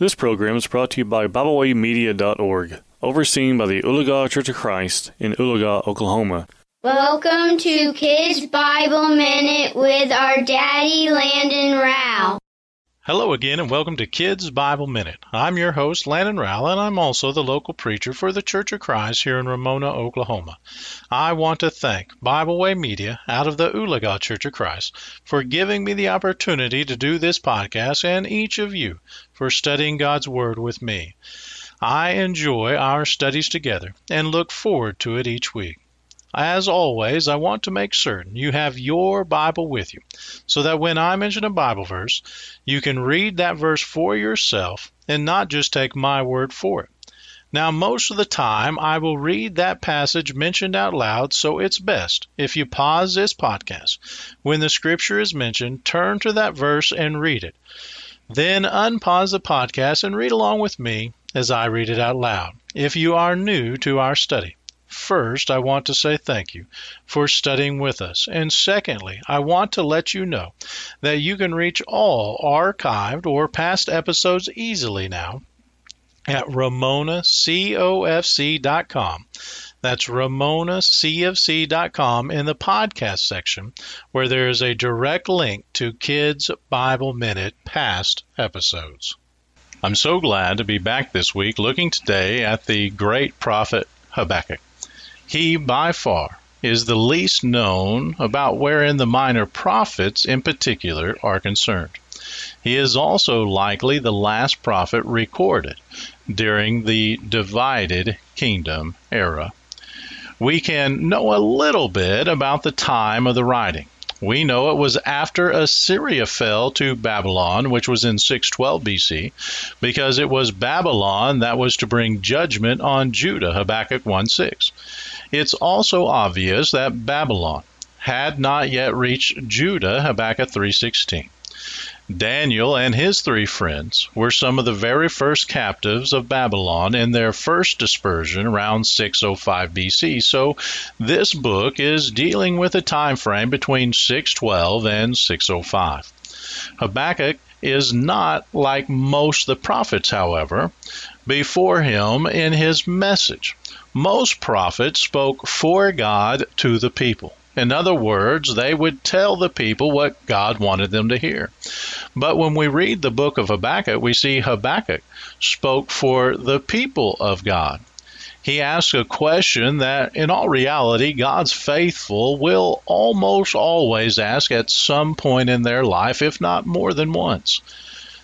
This program is brought to you by BibleWayMedia.org, overseen by the Oologah Church of Christ in Oologah, Oklahoma. Welcome to Kids Bible Minute with our daddy Landon Rowell. Hello again, and welcome to Kids Bible Minute. I'm your host, Landon Rowell, and I'm also the local preacher for the Church of Christ here in Ramona, Oklahoma. I want to thank Bible Way Media out of the Oologah Church of Christ for giving me the opportunity to do this podcast, and each of you for studying God's Word with me. I enjoy our studies together and look forward to it each week. As always, I want to make certain you have your Bible with you so that when I mention a Bible verse, you can read that verse for yourself and not just take my word for it. Now, most of the time, I will read that passage mentioned out loud, so it's best if you pause this podcast. When the scripture is mentioned, turn to that verse and read it. Then unpause the podcast and read along with me as I read it out loud. If you are new to our study, First, I want to say thank you for studying with us. And secondly, I want to let you know that you can reach all archived or past episodes easily now at ramonacofc.com. That's ramonacofc.com in the podcast section, where there is a direct link to Kids Bible Minute past episodes. I'm so glad to be back this week looking today at the great prophet Habakkuk. He, by far, is the least known about wherein the minor prophets in particular are concerned. He is also likely the last prophet recorded during the divided kingdom era. We can know a little bit about the time of the writing. We know it was after Assyria fell to Babylon, which was in 612 BC, because it was Babylon that was to bring judgment on Judah, Habakkuk 1 6. It's also obvious that Babylon had not yet reached Judah, Habakkuk 3:16. Daniel and his three friends were some of the very first captives of Babylon in their first dispersion around 605 BC. So this book is dealing with a time frame between 612 and 605. Habakkuk is not like most the prophets, however, before him in his message. Most prophets spoke for God to the people. In other words, they would tell the people what God wanted them to hear. But when we read the book of Habakkuk, we see Habakkuk spoke for the people of God. He asks a question that, in all reality, God's faithful will almost always ask at some point in their life, if not more than once.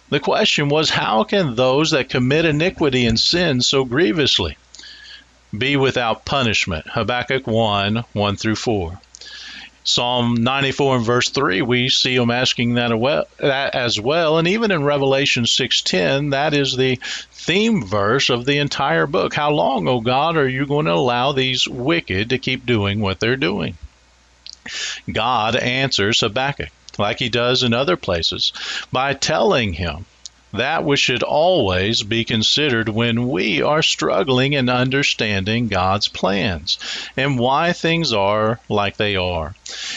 The question was, How can those that commit iniquity and sin so grievously be without punishment? Habakkuk 1 1 through 4. Psalm 94 and verse 3, we see him asking that as well. And even in Revelation 6.10, that is the theme verse of the entire book. How long, O God, are you going to allow these wicked to keep doing what they're doing? God answers Habakkuk, like he does in other places, by telling him that which should always be considered when we are struggling in understanding God's plans and why things are like they are.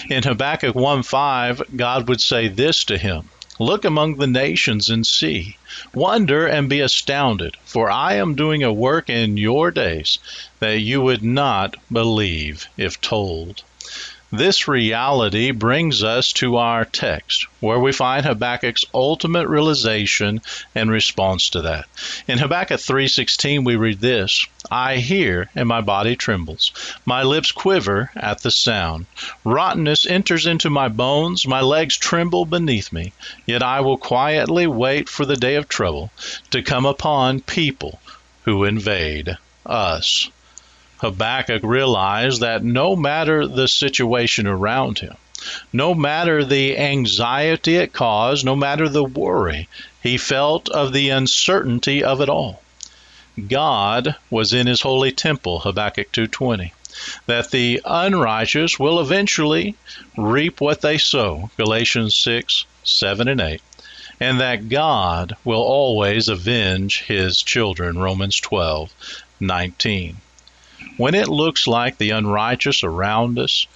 In Habakkuk 1:5, God would say this to him. Look among the nations and see. Wonder and be astounded, for I am doing a work in your days that you would not believe if told. This reality brings us to our text, where we find Habakkuk's ultimate realization and response to that. In Habakkuk 3:16 we read this, I hear and my body trembles. My lips quiver at the sound. Rottenness enters into my bones, my legs tremble beneath me. Yet I will quietly wait for the day of trouble to come upon people who invade us. Habakkuk realized that no matter the situation around him, no matter the anxiety it caused, no matter the worry he felt of the uncertainty of it all, God was in his holy temple, Habakkuk 2:20. That the unrighteous will eventually reap what they sow, Galatians 6, 7 and 8 and that God will always avenge his children, Romans 12, 19 when it looks like the unrighteous around us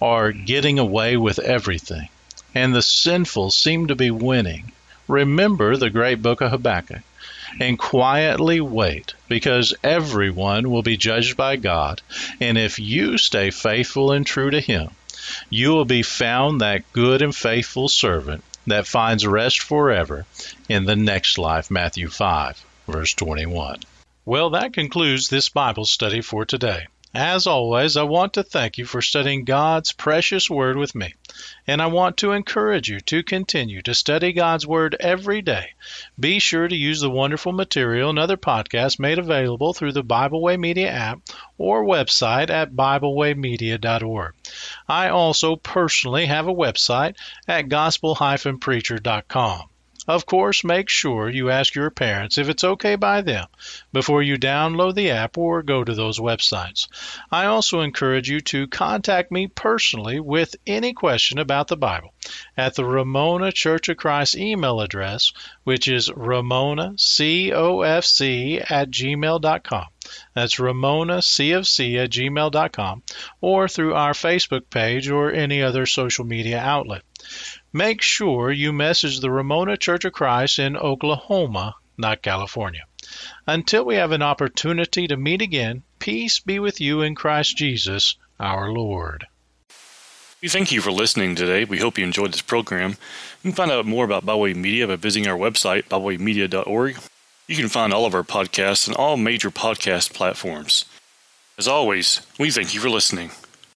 are getting away with everything and the sinful seem to be winning, remember the great book of Habakkuk and quietly wait because everyone will be judged by God. And if you stay faithful and true to Him, you will be found that good and faithful servant that finds rest forever in the next life. Matthew 5, verse 21. Well, that concludes this Bible study for today. As always, I want to thank you for studying God's precious Word with me. And I want to encourage you to continue to study God's Word every day. Be sure to use the wonderful material and other podcasts made available through the Bible Way Media app or website at BibleWayMedia.org. I also personally have a website at gospel-preacher.com. Of course, make sure you ask your parents if it's okay by them before you download the app or go to those websites. I also encourage you to contact me personally with any question about the Bible at the Ramona Church of Christ email address, which is ramonacofc at gmail.com. That's ramonacofc at gmail.com or through our Facebook page or any other social media outlet make sure you message the Ramona Church of Christ in Oklahoma, not California. Until we have an opportunity to meet again, peace be with you in Christ Jesus, our Lord. We thank you for listening today. We hope you enjoyed this program. You can find out more about Bible Way Media by visiting our website, biblewaymedia.org. You can find all of our podcasts on all major podcast platforms. As always, we thank you for listening.